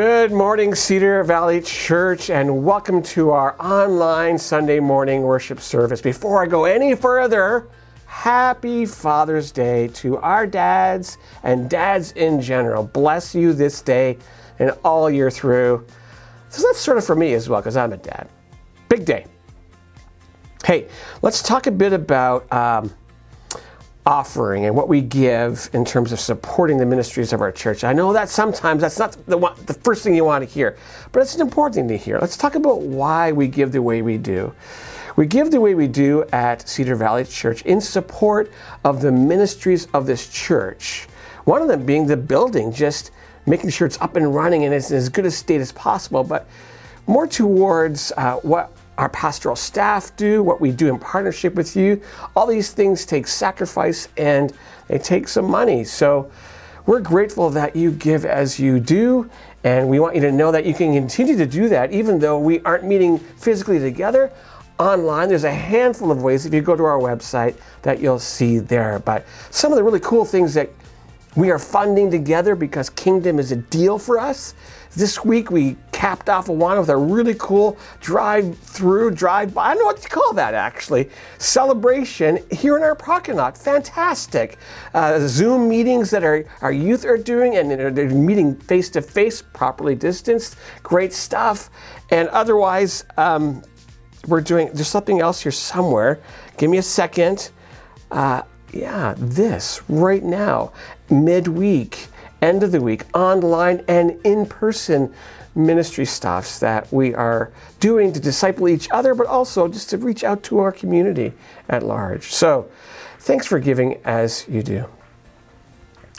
Good morning, Cedar Valley Church, and welcome to our online Sunday morning worship service. Before I go any further, happy Father's Day to our dads and dads in general. Bless you this day and all year through. So that's sort of for me as well, because I'm a dad. Big day. Hey, let's talk a bit about um, offering and what we give in terms of supporting the ministries of our church. I know that sometimes that's not the, one, the first thing you want to hear, but it's an important thing to hear. Let's talk about why we give the way we do. We give the way we do at Cedar Valley Church in support of the ministries of this church. One of them being the building, just making sure it's up and running and it's in as good a state as possible, but more towards uh, what our pastoral staff do, what we do in partnership with you. All these things take sacrifice and they take some money. So we're grateful that you give as you do, and we want you to know that you can continue to do that even though we aren't meeting physically together. Online, there's a handful of ways if you go to our website that you'll see there. But some of the really cool things that we are funding together because Kingdom is a deal for us this week we capped off Awana with a really cool drive-through, drive-by. I don't know what to call that actually. Celebration here in our parking lot. Fantastic. Uh, Zoom meetings that our, our youth are doing, and they're meeting face-to-face, properly distanced. Great stuff. And otherwise, um, we're doing. There's something else here somewhere. Give me a second. Uh, yeah, this right now, midweek end of the week, online and in person ministry stuffs that we are doing to disciple each other, but also just to reach out to our community at large. So, thanks for giving as you do.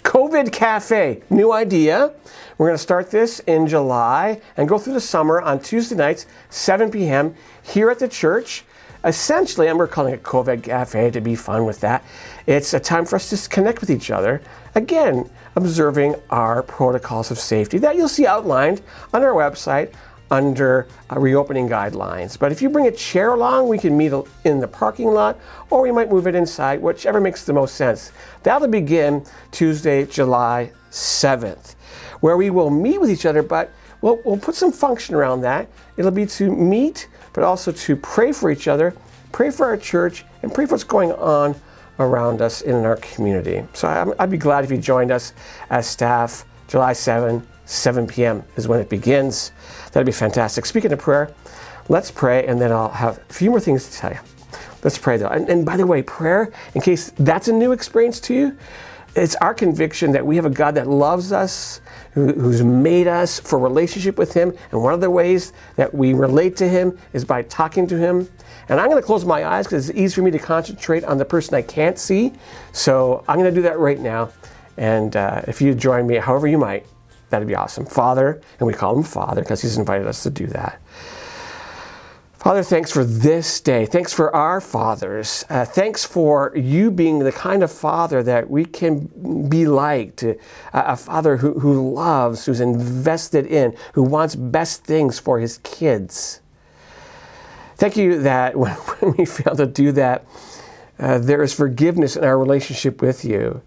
COVID Cafe, new idea. We're going to start this in July and go through the summer on Tuesday nights, 7 p.m. here at the church. Essentially, and we're calling it COVID Cafe to be fun with that. It's a time for us to connect with each other. Again, observing our protocols of safety that you'll see outlined on our website under uh, reopening guidelines. But if you bring a chair along, we can meet in the parking lot or we might move it inside, whichever makes the most sense. That'll begin Tuesday, July 7th, where we will meet with each other, but we'll, we'll put some function around that. It'll be to meet, but also to pray for each other, pray for our church, and pray for what's going on around us in our community. So I'd be glad if you joined us as staff. July 7, 7 p.m. is when it begins. That'd be fantastic. Speaking of prayer, let's pray, and then I'll have a few more things to tell you. Let's pray though. And, and by the way, prayer, in case that's a new experience to you, it's our conviction that we have a God that loves us, who, who's made us for relationship with Him. And one of the ways that we relate to Him is by talking to Him and I'm going to close my eyes because it's easy for me to concentrate on the person I can't see. So I'm going to do that right now. And uh, if you join me, however you might, that'd be awesome. Father, and we call him Father because he's invited us to do that. Father, thanks for this day. Thanks for our fathers. Uh, thanks for you being the kind of father that we can be like to, uh, a father who, who loves, who's invested in, who wants best things for his kids. Thank you that when, when we fail to do that, uh, there is forgiveness in our relationship with you.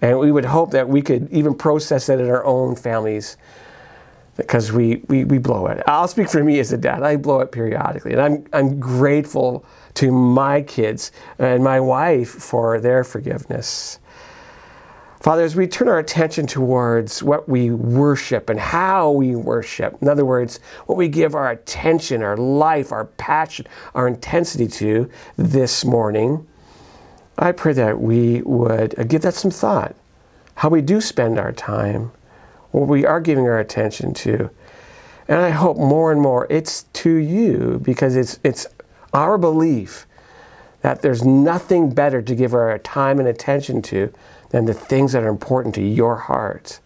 And we would hope that we could even process that in our own families because we, we, we blow it. I'll speak for me as a dad. I blow it periodically. And I'm, I'm grateful to my kids and my wife for their forgiveness. Father, as we turn our attention towards what we worship and how we worship, in other words, what we give our attention, our life, our passion, our intensity to this morning, I pray that we would uh, give that some thought. How we do spend our time, what we are giving our attention to. And I hope more and more it's to you because it's, it's our belief that there's nothing better to give our time and attention to than the things that are important to your heart.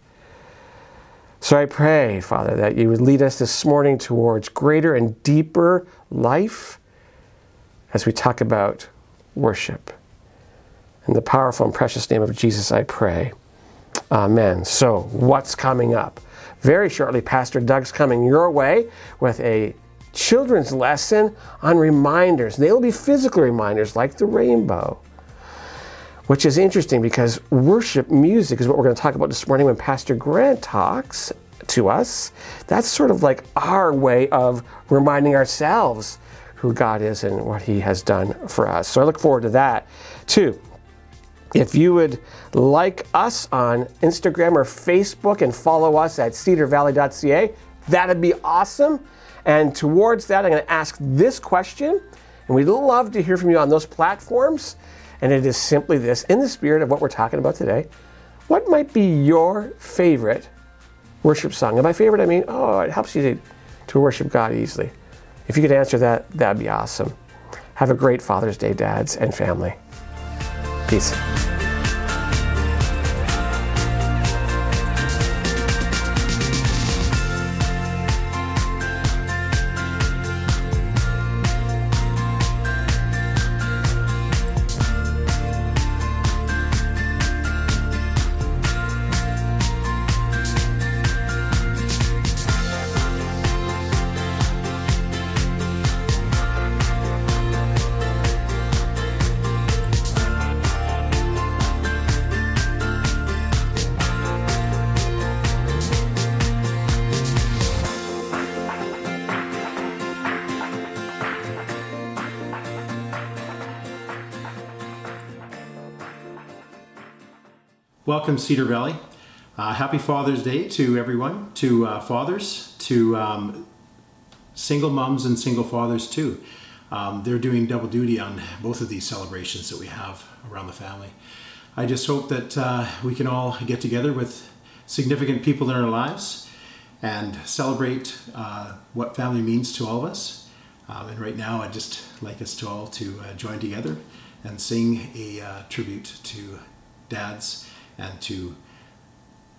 So I pray, Father, that you would lead us this morning towards greater and deeper life as we talk about worship. In the powerful and precious name of Jesus, I pray. Amen. So, what's coming up? Very shortly, Pastor Doug's coming your way with a children's lesson on reminders. They will be physical reminders like the rainbow which is interesting because worship music is what we're going to talk about this morning when Pastor Grant talks. to us, that's sort of like our way of reminding ourselves who God is and what He has done for us. So I look forward to that too. If you would like us on Instagram or Facebook and follow us at cedarvalley.ca, that'd be awesome. And towards that, I'm going to ask this question, and we'd love to hear from you on those platforms. And it is simply this in the spirit of what we're talking about today, what might be your favorite worship song? And by favorite, I mean, oh, it helps you to, to worship God easily. If you could answer that, that'd be awesome. Have a great Father's Day, dads and family. Peace. Welcome, Cedar Valley. Uh, happy Father's Day to everyone, to uh, fathers, to um, single moms and single fathers too. Um, they're doing double duty on both of these celebrations that we have around the family. I just hope that uh, we can all get together with significant people in our lives and celebrate uh, what family means to all of us. Um, and right now, I'd just like us to all to uh, join together and sing a uh, tribute to dads and to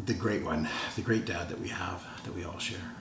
the great one, the great dad that we have, that we all share.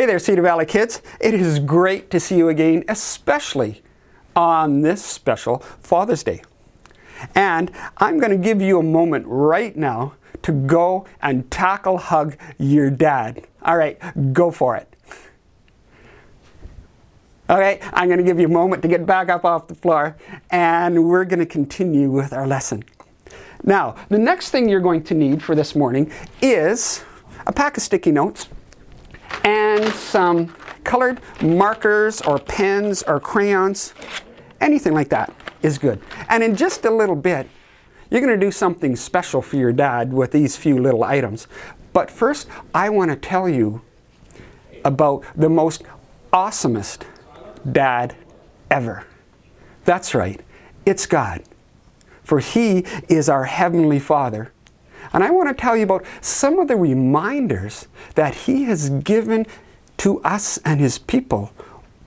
Hey there, Cedar Valley kids. It is great to see you again, especially on this special Father's Day. And I'm going to give you a moment right now to go and tackle hug your dad. All right, go for it. Okay, I'm going to give you a moment to get back up off the floor, and we're going to continue with our lesson. Now, the next thing you're going to need for this morning is a pack of sticky notes and some colored markers or pens or crayons. Anything like that is good. And in just a little bit, you're going to do something special for your dad with these few little items. But first, I want to tell you about the most awesomest dad ever. That's right, it's God. For He is our Heavenly Father. And I want to tell you about some of the reminders that He has given to us and His people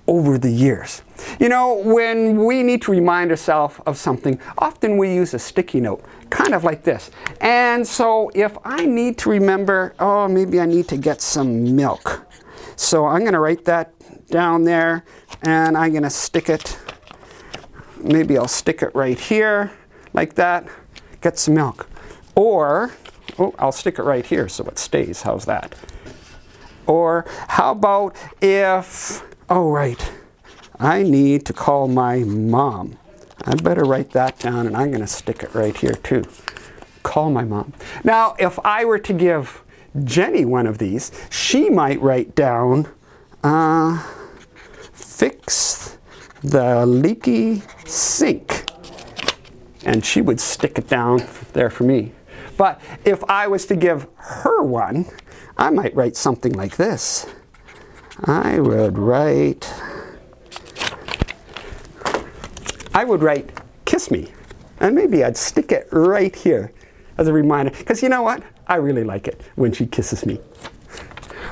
over the years. You know, when we need to remind ourselves of something, often we use a sticky note, kind of like this. And so if I need to remember, oh, maybe I need to get some milk. So I'm going to write that down there and I'm going to stick it. Maybe I'll stick it right here, like that. Get some milk. Or, oh, I'll stick it right here so it stays. How's that? Or how about if Oh, right. I need to call my mom. I better write that down and I'm going to stick it right here too. Call my mom. Now, if I were to give Jenny one of these, she might write down uh, fix the leaky sink. And she would stick it down there for me. But if I was to give her one, I might write something like this. I would write, I would write, kiss me. And maybe I'd stick it right here as a reminder. Because you know what? I really like it when she kisses me.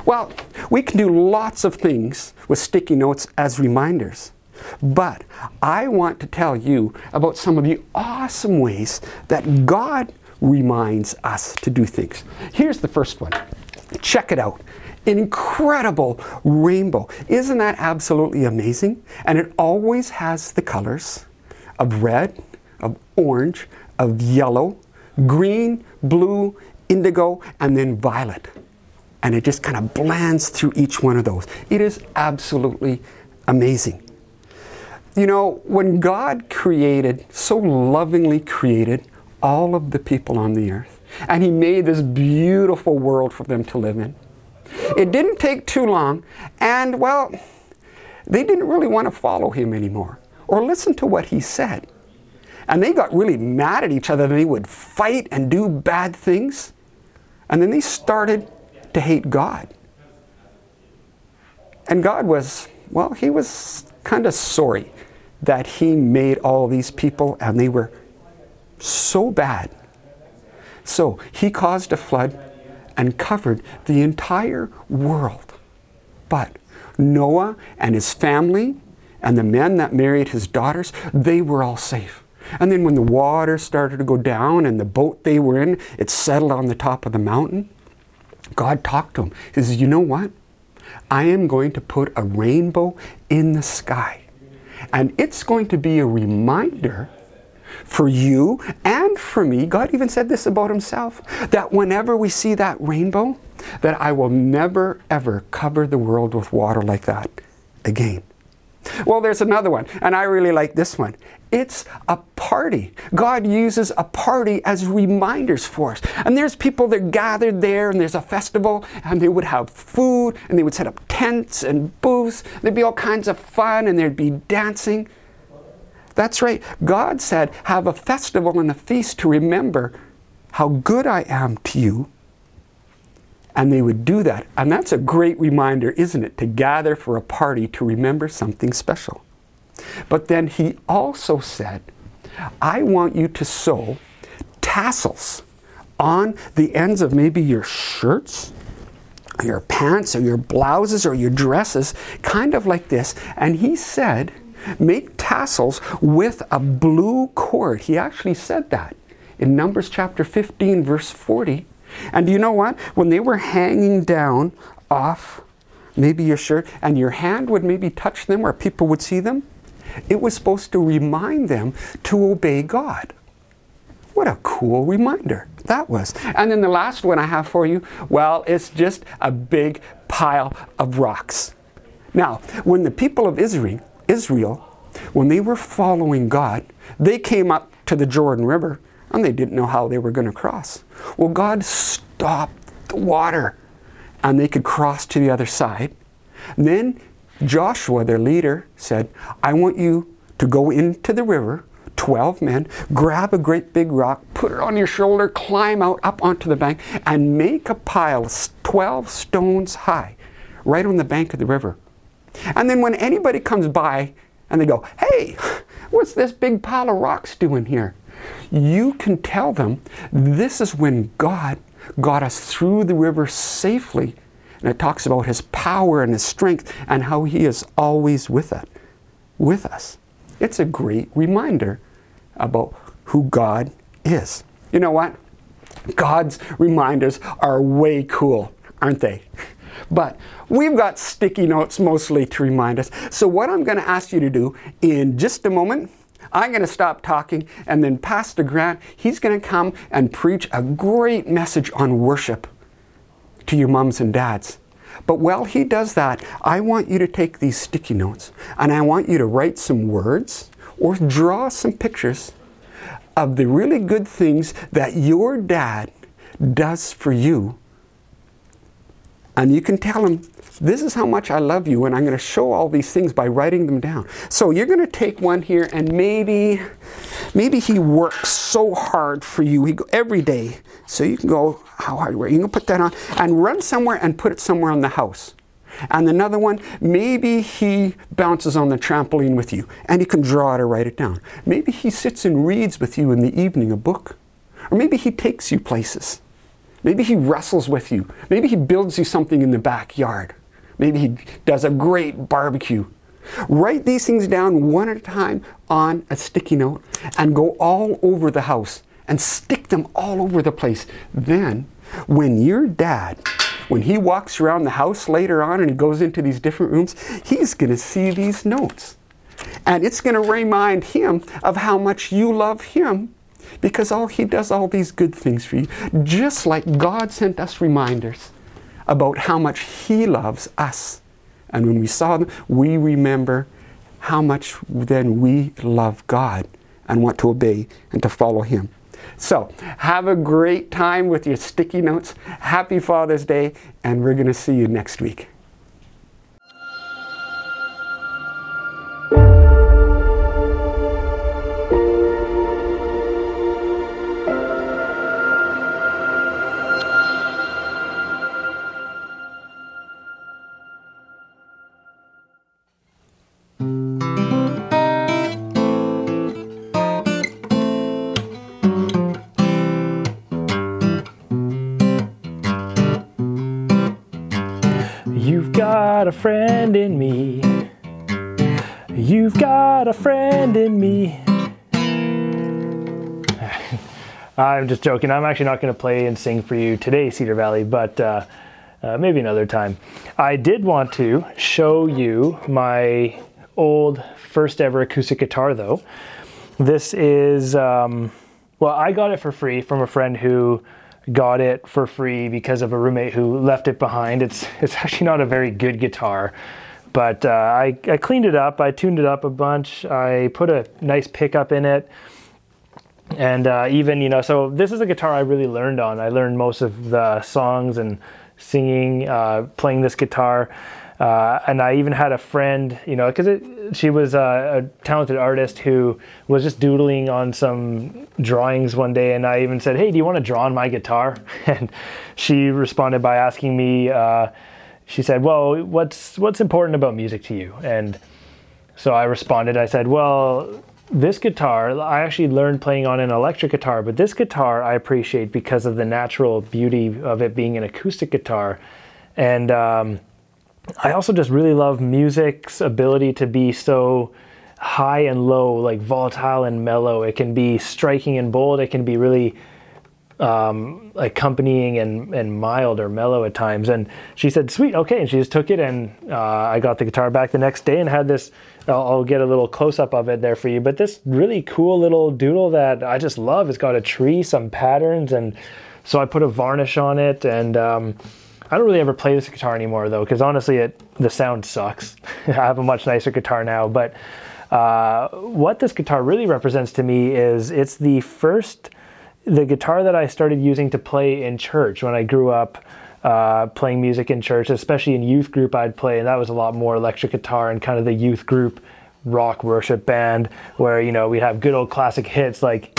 Well, we can do lots of things with sticky notes as reminders. But I want to tell you about some of the awesome ways that God reminds us to do things. Here's the first one. Check it out an incredible rainbow. Isn't that absolutely amazing? And it always has the colors of red, of orange, of yellow, green, blue, indigo, and then violet. And it just kind of blends through each one of those. It is absolutely amazing. You know, when God created, so lovingly created, all of the people on the earth, and He made this beautiful world for them to live in. It didn't take too long, and well, they didn't really want to follow him anymore or listen to what he said. And they got really mad at each other. and They would fight and do bad things. And then they started to hate God. And God was, well, he was kind of sorry that he made all these people and they were so bad. So he caused a flood and covered the entire world. But Noah and his family and the men that married his daughters, they were all safe. And then when the water started to go down and the boat they were in, it settled on the top of the mountain, God talked to him. He says, You know what? I am going to put a rainbow in the sky. And it's going to be a reminder for you and for me. God even said this about himself that whenever we see that rainbow, that I will never ever cover the world with water like that again. Well, there's another one, and I really like this one. It's a party. God uses a party as reminders for us. And there's people that gathered there, and there's a festival, and they would have food, and they would set up tents and booths. There'd be all kinds of fun, and there'd be dancing. That's right. God said, have a festival and a feast to remember how good I am to you. And they would do that. And that's a great reminder, isn't it? To gather for a party to remember something special. But then he also said, I want you to sew tassels on the ends of maybe your shirts, your pants, or your blouses, or your dresses, kind of like this. And he said, Make tassels with a blue cord. He actually said that in Numbers chapter 15, verse 40. And you know what? When they were hanging down off maybe your shirt, and your hand would maybe touch them where people would see them. It was supposed to remind them to obey God. What a cool reminder that was. And then the last one I have for you, well, it's just a big pile of rocks. Now, when the people of Israel, Israel, when they were following God, they came up to the Jordan River and they didn't know how they were going to cross. Well, God stopped the water and they could cross to the other side. And then Joshua, their leader, said, I want you to go into the river, 12 men, grab a great big rock, put it on your shoulder, climb out up onto the bank, and make a pile 12 stones high right on the bank of the river. And then when anybody comes by and they go, Hey, what's this big pile of rocks doing here? You can tell them this is when God got us through the river safely. And it talks about his power and his strength and how he is always with us. With us. It's a great reminder about who God is. You know what? God's reminders are way cool, aren't they? But we've got sticky notes mostly to remind us. So, what I'm going to ask you to do in just a moment I'm going to stop talking, and then Pastor Grant, he's going to come and preach a great message on worship to your mums and dads. But while he does that, I want you to take these sticky notes and I want you to write some words or draw some pictures of the really good things that your dad does for you. And you can tell him this is how much I love you, and I'm going to show all these things by writing them down. So you're going to take one here, and maybe, maybe he works so hard for you he every day. So you can go, how hard work? You can put that on and run somewhere and put it somewhere in the house. And another one, maybe he bounces on the trampoline with you and you can draw it or write it down. Maybe he sits and reads with you in the evening a book. Or maybe he takes you places. Maybe he wrestles with you. Maybe he builds you something in the backyard. Maybe he does a great barbecue. Write these things down one at a time on a sticky note and go all over the house and stick them all over the place. Then, when your dad, when he walks around the house later on and he goes into these different rooms, he's going to see these notes. And it's going to remind him of how much you love him because all he does all these good things for you. Just like God sent us reminders about how much He loves us. And when we saw them, we remember how much then we love God and want to obey and to follow Him. So, have a great time with your sticky notes. Happy Father's Day, and we're going to see you next week. Friend in me. You've got a friend in me. I'm just joking. I'm actually not going to play and sing for you today, Cedar Valley, but uh, uh, maybe another time. I did want to show you my old first ever acoustic guitar, though. This is, um, well, I got it for free from a friend who got it for free because of a roommate who left it behind. It's it's actually not a very good guitar, but uh, I I cleaned it up. I tuned it up a bunch. I put a nice pickup in it, and uh, even you know, so this is a guitar I really learned on. I learned most of the songs and singing, uh, playing this guitar. Uh, and I even had a friend, you know, because she was a, a, talented artist who was just doodling on some drawings one day, and I even said, "Hey, do you want to draw on my guitar?" And she responded by asking me. Uh, she said, "Well, what's what's important about music to you?" And so I responded. I said, "Well." This guitar, I actually learned playing on an electric guitar, but this guitar I appreciate because of the natural beauty of it being an acoustic guitar. And um, I also just really love music's ability to be so high and low, like volatile and mellow. It can be striking and bold. It can be really um, accompanying and, and mild or mellow at times. And she said, "Sweet, okay." And she just took it, and uh, I got the guitar back the next day and had this. I'll, I'll get a little close up of it there for you. But this really cool little doodle that I just love. It's got a tree, some patterns, and so I put a varnish on it. And um, I don't really ever play this guitar anymore though, because honestly, it the sound sucks. I have a much nicer guitar now, but. Uh, what this guitar really represents to me is it's the first the guitar that I started using to play in church when I grew up uh, playing music in church, especially in youth group, I'd play, and that was a lot more electric guitar and kind of the youth group rock worship band where you know we'd have good old classic hits like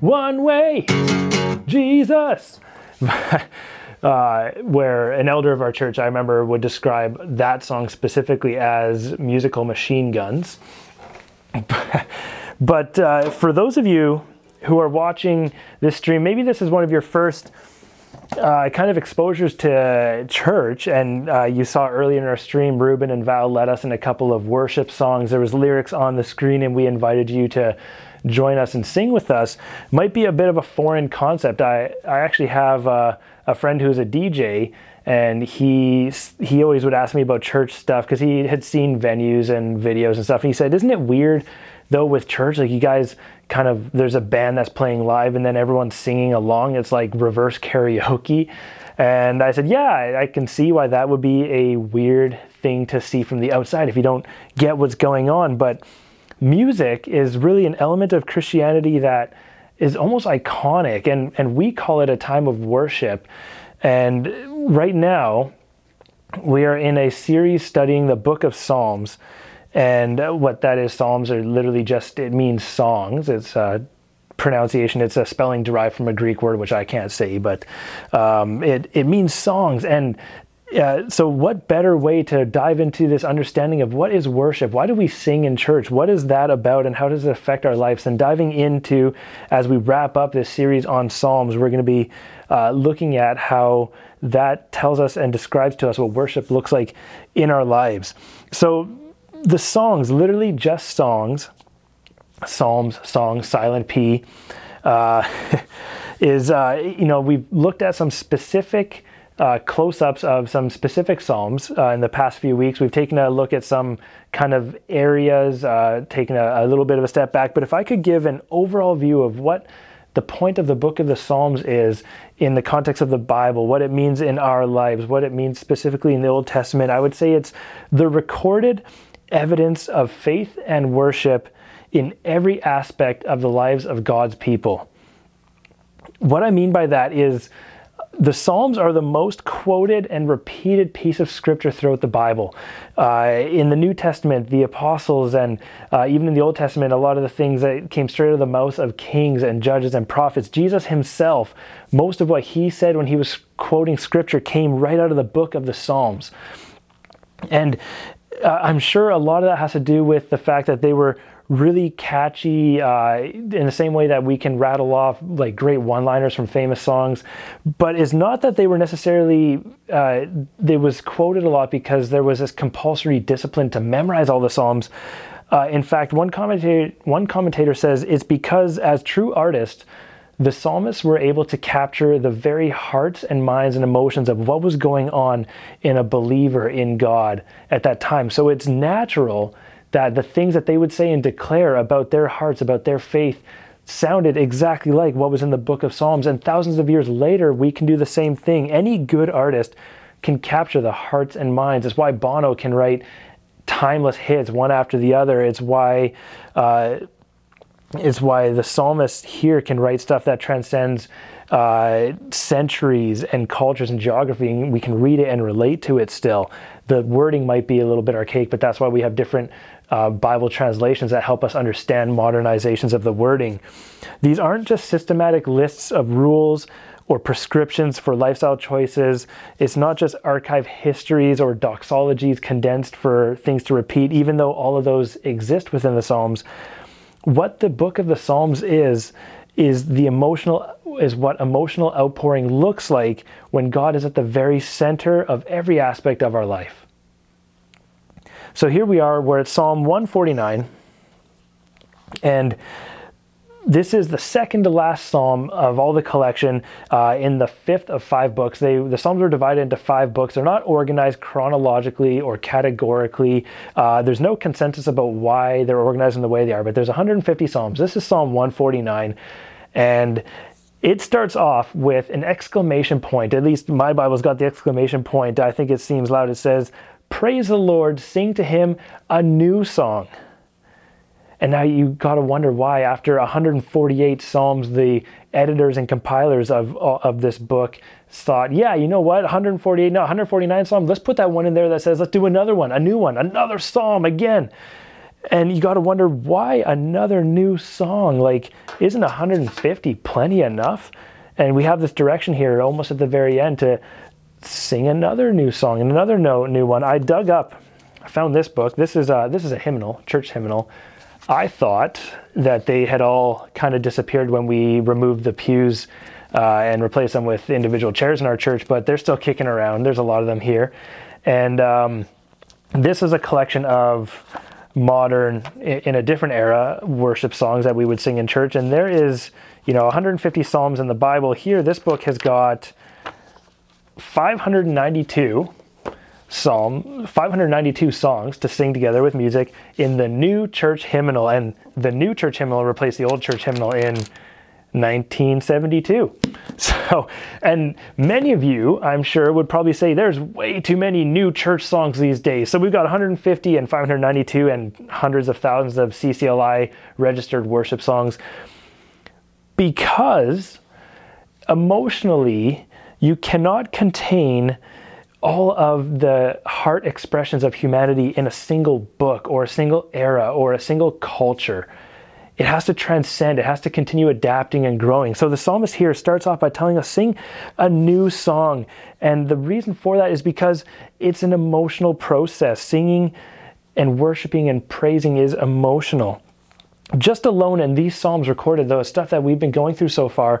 "One Way," Jesus. Uh, where an elder of our church, I remember, would describe that song specifically as musical machine guns. but uh, for those of you who are watching this stream, maybe this is one of your first uh, kind of exposures to church, and uh, you saw earlier in our stream, Ruben and Val led us in a couple of worship songs. There was lyrics on the screen, and we invited you to join us and sing with us. Might be a bit of a foreign concept. I I actually have uh, a friend who's a DJ, and he he always would ask me about church stuff because he had seen venues and videos and stuff. And he said, "Isn't it weird?" though with church like you guys kind of there's a band that's playing live and then everyone's singing along it's like reverse karaoke and i said yeah i can see why that would be a weird thing to see from the outside if you don't get what's going on but music is really an element of christianity that is almost iconic and and we call it a time of worship and right now we are in a series studying the book of psalms and what that is, Psalms are literally just, it means songs. It's a pronunciation, it's a spelling derived from a Greek word, which I can't say, but um, it, it means songs. And uh, so, what better way to dive into this understanding of what is worship? Why do we sing in church? What is that about, and how does it affect our lives? And diving into, as we wrap up this series on Psalms, we're going to be uh, looking at how that tells us and describes to us what worship looks like in our lives. So, the songs, literally just songs, psalms, songs, silent P, uh, is, uh, you know, we've looked at some specific uh, close ups of some specific psalms uh, in the past few weeks. We've taken a look at some kind of areas, uh, taken a, a little bit of a step back. But if I could give an overall view of what the point of the book of the Psalms is in the context of the Bible, what it means in our lives, what it means specifically in the Old Testament, I would say it's the recorded evidence of faith and worship in every aspect of the lives of God's people. What I mean by that is the Psalms are the most quoted and repeated piece of scripture throughout the Bible. Uh, in the New Testament, the apostles, and uh, even in the Old Testament, a lot of the things that came straight out of the mouths of kings and judges and prophets, Jesus himself, most of what he said when he was quoting scripture came right out of the book of the Psalms. And uh, I'm sure a lot of that has to do with the fact that they were really catchy uh, in the same way that we can rattle off like great one-liners from famous songs but it's not that they were necessarily uh, they was quoted a lot because there was this compulsory discipline to memorize all the psalms uh, in fact one commentator one commentator says it's because as true artists the psalmists were able to capture the very hearts and minds and emotions of what was going on in a believer in God at that time. So it's natural that the things that they would say and declare about their hearts, about their faith, sounded exactly like what was in the book of Psalms. And thousands of years later, we can do the same thing. Any good artist can capture the hearts and minds. It's why Bono can write timeless hits one after the other. It's why. Uh, is why the psalmist here can write stuff that transcends uh, centuries and cultures and geography, and we can read it and relate to it still. The wording might be a little bit archaic, but that's why we have different uh, Bible translations that help us understand modernizations of the wording. These aren't just systematic lists of rules or prescriptions for lifestyle choices. It's not just archive histories or doxologies condensed for things to repeat, even though all of those exist within the Psalms what the book of the Psalms is is the emotional is what emotional outpouring looks like when God is at the very center of every aspect of our life. So here we are, we're at Psalm 149, and this is the second to last psalm of all the collection uh, in the fifth of five books. They, the psalms are divided into five books. They're not organized chronologically or categorically. Uh, there's no consensus about why they're organized in the way they are, but there's 150 psalms. This is Psalm 149, and it starts off with an exclamation point. At least my Bible's got the exclamation point. I think it seems loud. It says, Praise the Lord, sing to him a new song. And now you got to wonder why, after 148 Psalms, the editors and compilers of, uh, of this book thought, yeah, you know what, 148, no, 149 Psalms, let's put that one in there that says, let's do another one, a new one, another Psalm again. And you got to wonder why another new song? Like, isn't 150 plenty enough? And we have this direction here almost at the very end to sing another new song and another no, new one. I dug up, I found this book. This is a, this is a hymnal, church hymnal. I thought that they had all kind of disappeared when we removed the pews uh, and replaced them with individual chairs in our church, but they're still kicking around. There's a lot of them here. And um, this is a collection of modern, in a different era, worship songs that we would sing in church. And there is, you know, 150 Psalms in the Bible. Here, this book has got 592 psalm 592 songs to sing together with music in the new church hymnal and the new church hymnal replaced the old church hymnal in 1972 so and many of you i'm sure would probably say there's way too many new church songs these days. So we've got 150 and 592 and hundreds of thousands of ccli registered worship songs. Because emotionally you cannot contain all of the heart expressions of humanity in a single book or a single era or a single culture. It has to transcend, it has to continue adapting and growing. So the psalmist here starts off by telling us, sing a new song. And the reason for that is because it's an emotional process. Singing and worshiping and praising is emotional. Just alone in these psalms recorded, though, stuff that we've been going through so far,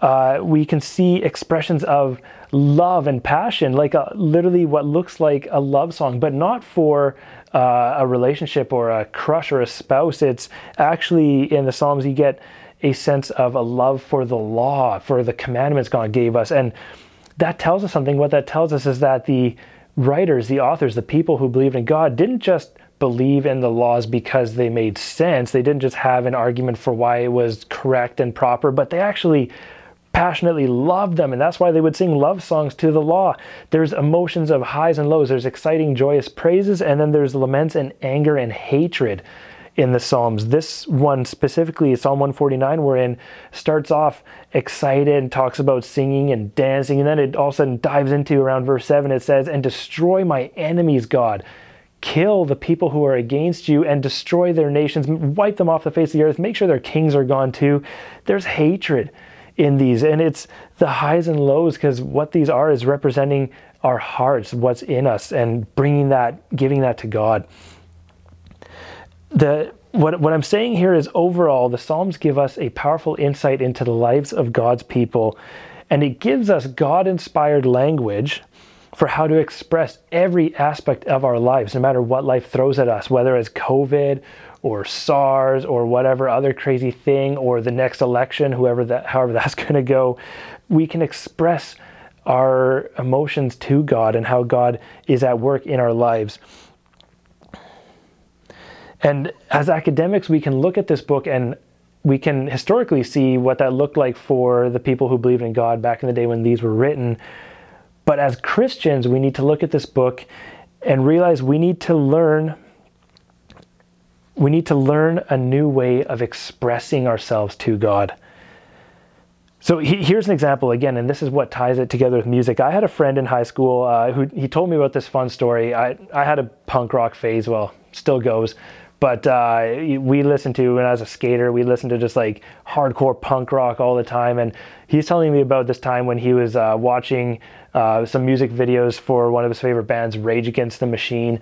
uh, we can see expressions of love and passion, like a, literally what looks like a love song, but not for uh, a relationship or a crush or a spouse. It's actually in the Psalms, you get a sense of a love for the law, for the commandments God gave us. And that tells us something. What that tells us is that the writers, the authors, the people who believed in God didn't just believe in the laws because they made sense. They didn't just have an argument for why it was correct and proper, but they actually passionately loved them, and that's why they would sing love songs to the law. There's emotions of highs and lows, there's exciting, joyous praises, and then there's laments and anger and hatred in the Psalms. This one specifically, Psalm 149, we're in, starts off excited and talks about singing and dancing, and then it all of a sudden dives into around verse 7. It says, And destroy my enemies, God. Kill the people who are against you and destroy their nations, wipe them off the face of the earth, make sure their kings are gone too. There's hatred in these. And it's the highs and lows because what these are is representing our hearts, what's in us, and bringing that, giving that to God. The, what, what I'm saying here is overall, the Psalms give us a powerful insight into the lives of God's people, and it gives us God inspired language for how to express every aspect of our lives, no matter what life throws at us, whether it's COVID or SARS or whatever other crazy thing or the next election, whoever that, however that's going to go, we can express our emotions to God and how God is at work in our lives. And as academics, we can look at this book and we can historically see what that looked like for the people who believed in God back in the day when these were written. But as Christians, we need to look at this book and realize we need to learn we need to learn a new way of expressing ourselves to God. So he, here's an example again, and this is what ties it together with music. I had a friend in high school uh, who he told me about this fun story. I, I had a punk rock phase, well, still goes, but uh, we listened to when I was a skater, we listened to just like hardcore punk rock all the time. And he's telling me about this time when he was uh, watching uh, some music videos for one of his favorite bands, Rage Against the Machine.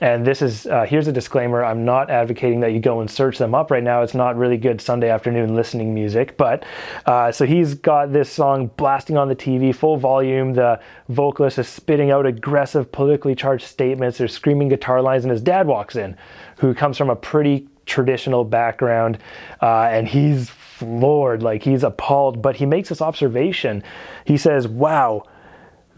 And this is uh, here's a disclaimer. I'm not advocating that you go and search them up right now. It's not really good sunday afternoon listening music but uh, so he's got this song blasting on the tv full volume. The vocalist is spitting out aggressive politically charged statements. There's screaming guitar lines and his dad walks in who comes from a pretty traditional background uh, and he's floored, like he's appalled. But he makes this observation. He says, Wow,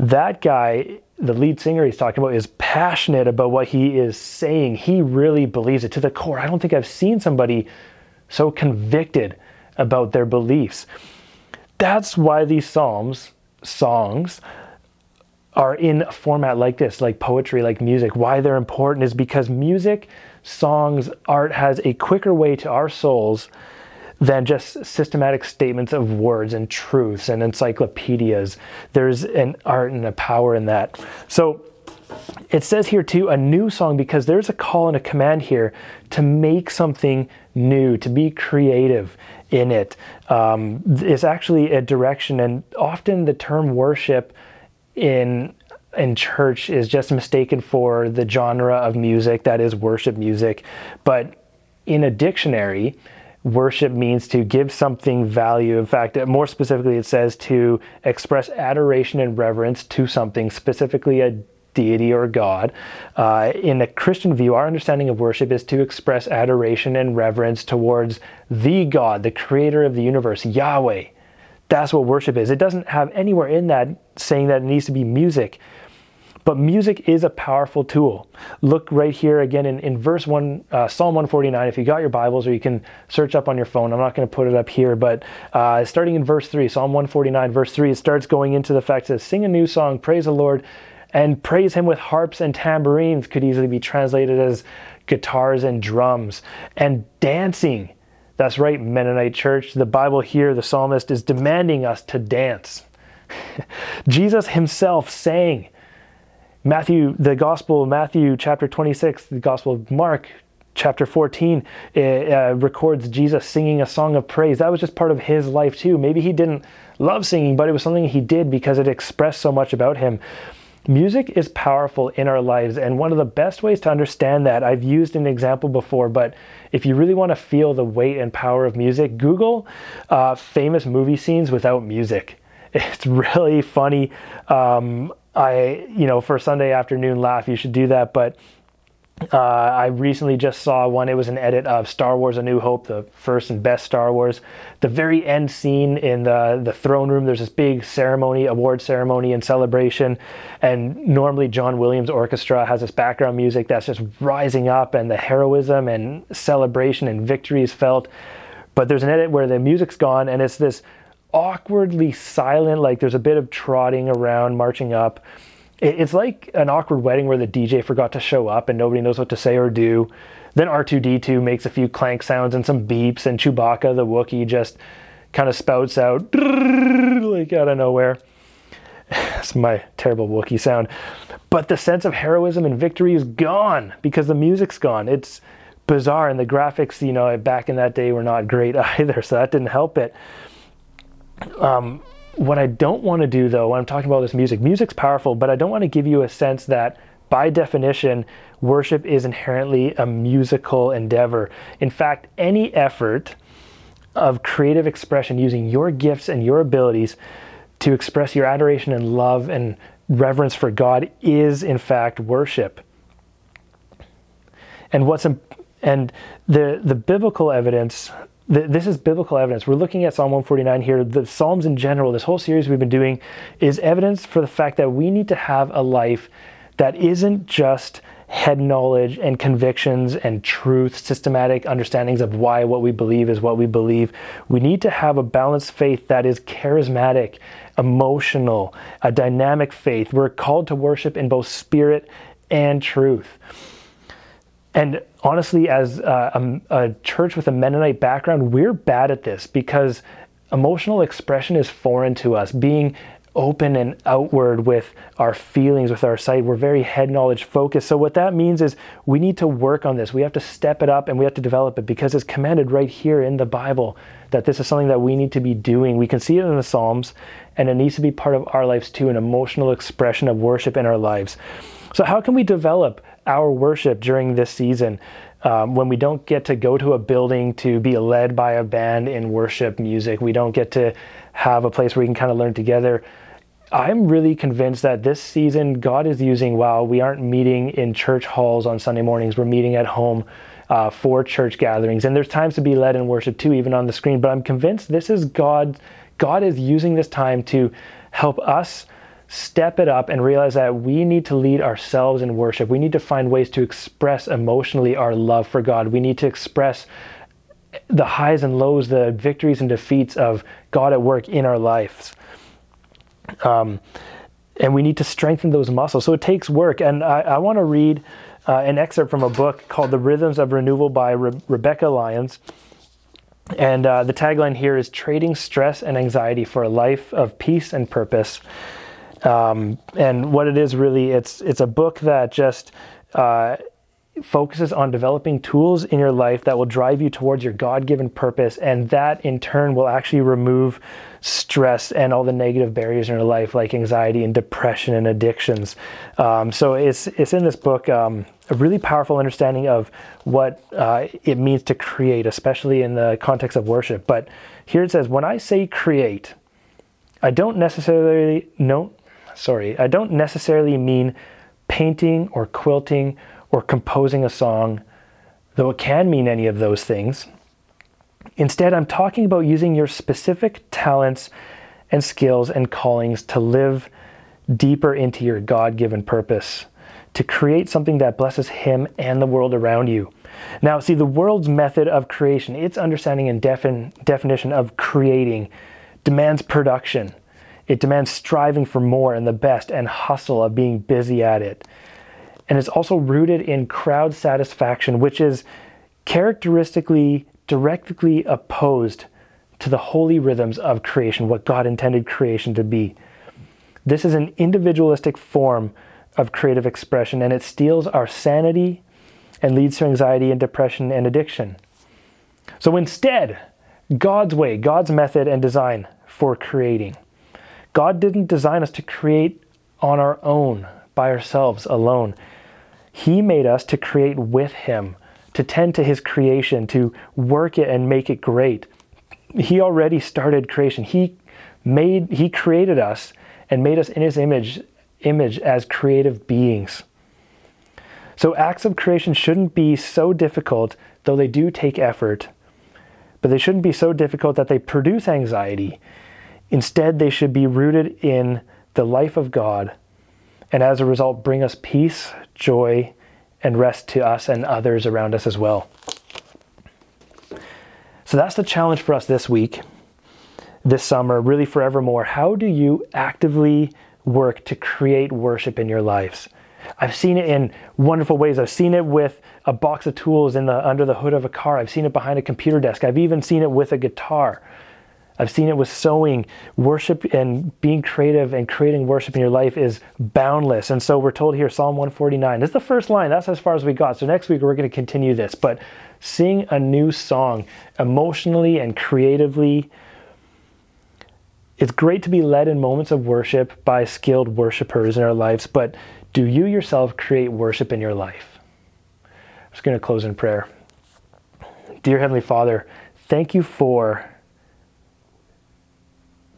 that guy, the lead singer he's talking about, is passionate about what he is saying. He really believes it to the core. I don't think I've seen somebody so convicted about their beliefs. That's why these Psalms, songs, are in a format like this, like poetry, like music. Why they're important is because music, songs, art has a quicker way to our souls than just systematic statements of words and truths and encyclopedias. There's an art and a power in that. So it says here too a new song because there's a call and a command here to make something new, to be creative in it. Um, is actually a direction, and often the term worship in in church is just mistaken for the genre of music that is worship music, but in a dictionary worship means to give something value. In fact, more specifically, it says to express adoration and reverence to something, specifically a deity or God. Uh, in a Christian view, our understanding of worship is to express adoration and reverence towards the God, the creator of the universe, Yahweh. That's what worship is. It doesn't have anywhere in that saying that it needs to be music. But music is a powerful tool. Look right here again in, in verse 1, uh, Psalm 149. If you got your Bibles, or you can search up on your phone. I'm not going to put it up here, but uh, starting in verse 3, Psalm 149, verse 3, it starts going into the fact that sing a new song, praise the Lord, and praise him with harps and tambourines could easily be translated as guitars and drums and dancing. That's right, Mennonite church. The Bible here, the psalmist is demanding us to dance. Jesus himself sang. Matthew, the Gospel of Matthew, chapter 26, the Gospel of Mark, chapter 14, uh, records Jesus singing a song of praise. That was just part of his life, too. Maybe he didn't love singing, but it was something he did because it expressed so much about him. Music is powerful in our lives, and one of the best ways to understand that, I've used an example before, but if you really want to feel the weight and power of music, Google uh, famous movie scenes without music. It's really funny. Um, I, you know, for Sunday afternoon laugh, you should do that, but uh, I recently just saw one. It was an edit of Star Wars: A New Hope, the first and best Star Wars. The very end scene in the the throne room. There's this big ceremony, award ceremony, and celebration. And normally John Williams Orchestra has this background music that's just rising up, and the heroism and celebration and victory is felt. But there's an edit where the music's gone, and it's this awkwardly silent. Like there's a bit of trotting around, marching up it's like an awkward wedding where the DJ forgot to show up and nobody knows what to say or do. Then R2D2 makes a few clank sounds and some beeps, and Chewbacca, the Wookiee, just kind of spouts out like out of nowhere. That's my terrible Wookiee sound. But the sense of heroism and victory is gone because the music's gone. It's bizarre, and the graphics, you know, back in that day were not great either, so that didn't help it. Um, what I don't want to do though, when I'm talking about this music, music's powerful, but I don't want to give you a sense that by definition, worship is inherently a musical endeavor. In fact, any effort of creative expression using your gifts and your abilities to express your adoration and love and reverence for God is in fact worship. And what's and the the biblical evidence this is biblical evidence. We're looking at Psalm 149 here. The Psalms in general, this whole series we've been doing, is evidence for the fact that we need to have a life that isn't just head knowledge and convictions and truth, systematic understandings of why what we believe is what we believe. We need to have a balanced faith that is charismatic, emotional, a dynamic faith. We're called to worship in both spirit and truth. And honestly, as a, a, church with a Mennonite background, we're bad at this because emotional expression is foreign to us. Being open and outward with our feelings, with our sight, we're very head knowledge focused. So, what that means is we need to work on this. We have to step it up and we have to develop it because it's commanded right here in the Bible that this is something that we need to be doing. We can see it in the Psalms, and it needs to be part of our lives too an emotional expression of worship in our lives. So, how can we develop our worship during this season um, when we don't get to go to a building to be led by a band in worship music? We don't get to have a place where we can kind of learn together. I'm really convinced that this season God is using, while we aren't meeting in church halls on Sunday mornings, we're meeting at home. uh, for church gatherings. And there's times to be led in worship too, even on the screen. But I'm convinced this is God. God is using this time to help us step it up and realize that we need to lead ourselves in worship. We need to find ways to express emotionally our love for God. We need to express the highs and lows, the victories and defeats of God at work in our lives. Um, and we need to strengthen those muscles. So it takes work. And I, I want to read uh, an excerpt from a book called The Rhythms of Renewal by Re- Rebekah Lyons. And uh, the tagline here is Trading Stress and Anxiety for a Life of Peace and Purpose. Um, and what it is really, it's it's a book that just uh, focuses on developing tools in your life that will drive you towards your God-given purpose, and that in turn will actually remove stress and all the negative barriers in your life, like anxiety and depression and addictions. Um, so it's it's in this book. Um, a really powerful understanding of what uh, it means to create, especially in the context of worship. But here it says, when I say create, I don't necessarily know sorry, I don't necessarily mean painting or quilting or composing a song, though it can mean any of those things. Instead, I'm talking about using your specific talents and skills and callings to live deeper into your God given purpose, to create something that blesses Him and the world around you. Now, see, the world's method of creation, its understanding and defin- definition of creating, demands production. It demands striving for more and the best and hustle of being busy at it. And it's also rooted in crowd satisfaction, which is characteristically directly opposed to the holy rhythms of creation, what God intended creation to be. This is an individualistic form of creative expression, and it steals our sanity and leads to anxiety and depression and addiction. So instead, God's way, God's method and design for creating God didn't design us to create on our own, by ourselves alone. He made us to create with Him, to tend to His creation, to work it and make it great. He already started creation. He made He created us and made us in His image image as creative beings. So acts of creation shouldn't be so difficult, though they do take effort, but they shouldn't be so difficult that they produce anxiety Instead, they should be rooted in the life of God and as a result bring us peace, joy, and rest to us and others around us as well. So that's the challenge for us this week, this summer, really forevermore. How do you actively work to create worship in your lives? I've seen it in wonderful ways. I've seen it with a box of tools in the under the hood of a car. I've seen it behind a computer desk. I've even seen it with a guitar. I've seen it with sowing. Worship and being creative and creating worship in your life is boundless. And so we're told here, Psalm 149. This is the first line. That's as far as we got. So next week we're going to continue this. But sing a new song emotionally and creatively. It's great to be led in moments of worship by skilled worshipers in our lives, but do you yourself create worship in your life? I'm just going to close in prayer. Dear Heavenly Father, thank you for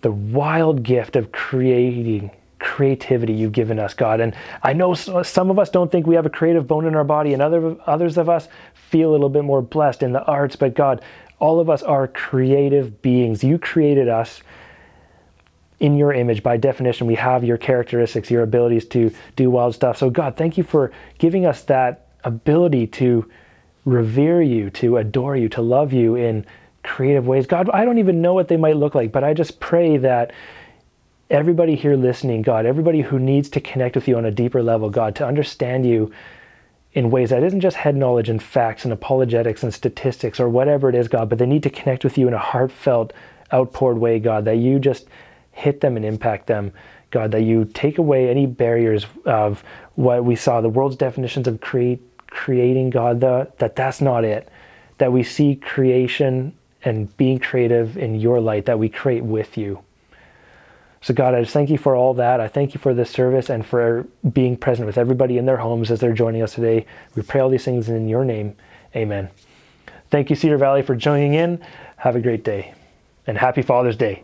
the wild gift of creating creativity you've given us, God. And I know some of us don't think we have a creative bone in our body, and other, others of us feel a little bit more blessed in the arts. But God, all of us are creative beings. You created us in your image. By definition, we have your characteristics, your abilities to do wild stuff. So, God, thank you for giving us that ability to revere you, to adore you, to love you in creative ways. God, I don't even know what they might look like, but I just pray that everybody here listening, God, everybody who needs to connect with you on a deeper level, God, to understand you in ways that isn't just head knowledge and facts and apologetics and statistics or whatever it is, God, but they need to connect with you in a heartfelt, outpoured way, God, that you just hit them and impact them. God, that you take away any barriers of what we saw, the world's definitions of create, creating, God, the, that that's not it. That we see creation and being creative in your light that we create with you. So, God, I just thank you for all that. I thank you for this service and for being present with everybody in their homes as they're joining us today. We pray all these things in your name. Amen. Thank you, Cedar Valley, for joining in. Have a great day and happy Father's Day.